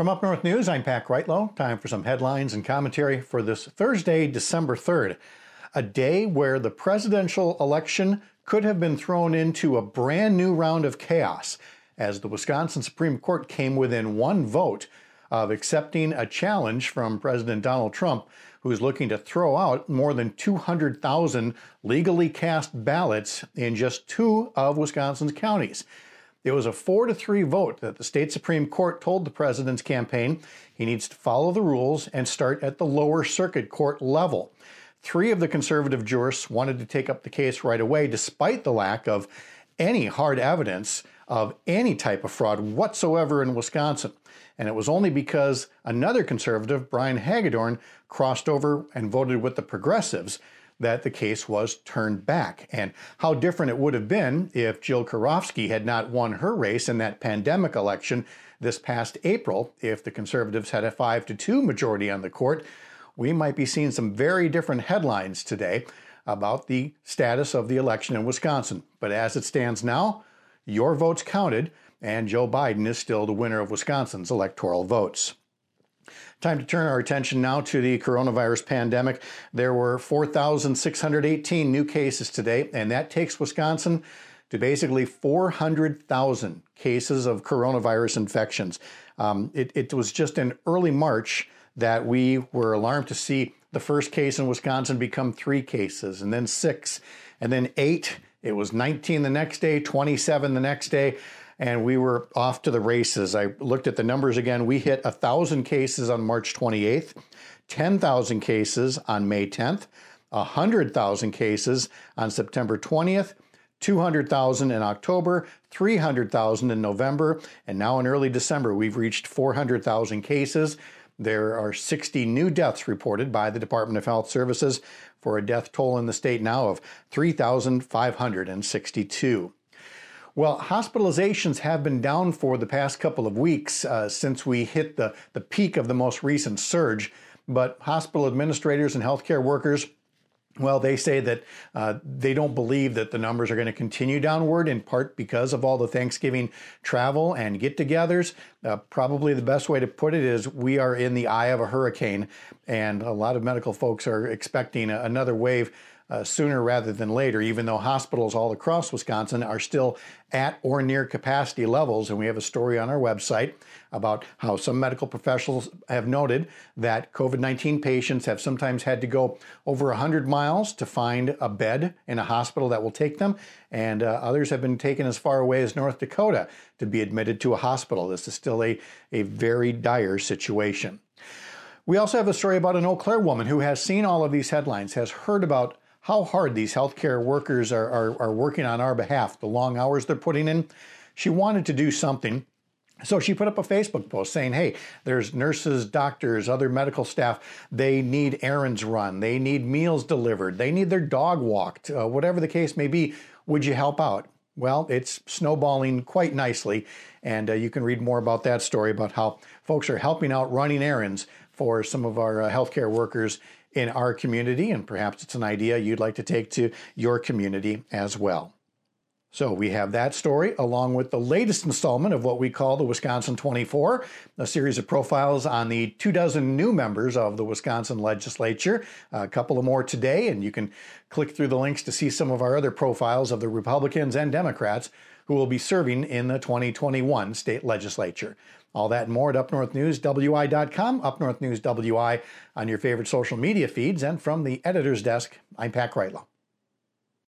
From Up North News, I'm Pat Kreitlow. Time for some headlines and commentary for this Thursday, December 3rd, a day where the presidential election could have been thrown into a brand new round of chaos as the Wisconsin Supreme Court came within one vote of accepting a challenge from President Donald Trump, who's looking to throw out more than 200,000 legally cast ballots in just two of Wisconsin's counties. It was a four to three vote that the state Supreme Court told the president's campaign he needs to follow the rules and start at the lower circuit court level. Three of the conservative jurists wanted to take up the case right away, despite the lack of any hard evidence of any type of fraud whatsoever in Wisconsin. And it was only because another conservative, Brian Hagedorn, crossed over and voted with the progressives that the case was turned back. And how different it would have been if Jill Karofsky had not won her race in that pandemic election this past April, if the conservatives had a 5 to 2 majority on the court, we might be seeing some very different headlines today about the status of the election in Wisconsin. But as it stands now, your votes counted, and Joe Biden is still the winner of Wisconsin's electoral votes. Time to turn our attention now to the coronavirus pandemic. There were 4,618 new cases today, and that takes Wisconsin to basically 400,000 cases of coronavirus infections. Um, it, it was just in early March that we were alarmed to see the first case in Wisconsin become three cases, and then six, and then eight. It was 19 the next day, 27 the next day and we were off to the races. I looked at the numbers again. We hit 1,000 cases on March 28th, 10,000 cases on May 10th, 100,000 cases on September 20th. 200,000 in October, 300,000 in November, and now in early December, we've reached 400,000 cases. There are 60 new deaths reported by the Department of Health Services for a death toll in the state now of 3,562. Well, hospitalizations have been down for the past couple of weeks uh, since we hit the, the peak of the most recent surge. But hospital administrators and healthcare workers well, they say that uh, they don't believe that the numbers are going to continue downward, in part because of all the Thanksgiving travel and get togethers. Uh, probably the best way to put it is we are in the eye of a hurricane, and a lot of medical folks are expecting another wave uh, sooner rather than later, even though hospitals all across Wisconsin are still at or near capacity levels. And we have a story on our website about how some medical professionals have noted that COVID 19 patients have sometimes had to go over 100 miles to find a bed in a hospital that will take them, and uh, others have been taken as far away as North Dakota to be admitted to a hospital. This is still a, a very dire situation. We also have a story about an Eau Claire woman who has seen all of these headlines, has heard about how hard these healthcare workers are, are, are working on our behalf, the long hours they're putting in. She wanted to do something. So she put up a Facebook post saying, hey, there's nurses, doctors, other medical staff. They need errands run. They need meals delivered. They need their dog walked, uh, whatever the case may be. Would you help out? Well, it's snowballing quite nicely. And uh, you can read more about that story about how folks are helping out running errands for some of our uh, healthcare workers in our community, and perhaps it's an idea you'd like to take to your community as well. So we have that story along with the latest installment of what we call the Wisconsin 24, a series of profiles on the two dozen new members of the Wisconsin legislature. A couple of more today, and you can click through the links to see some of our other profiles of the Republicans and Democrats who will be serving in the 2021 state legislature. All that and more at upnorthnewswi.com, upnorthnewswi on your favorite social media feeds, and from the editor's desk, I'm Pat Kreitlow.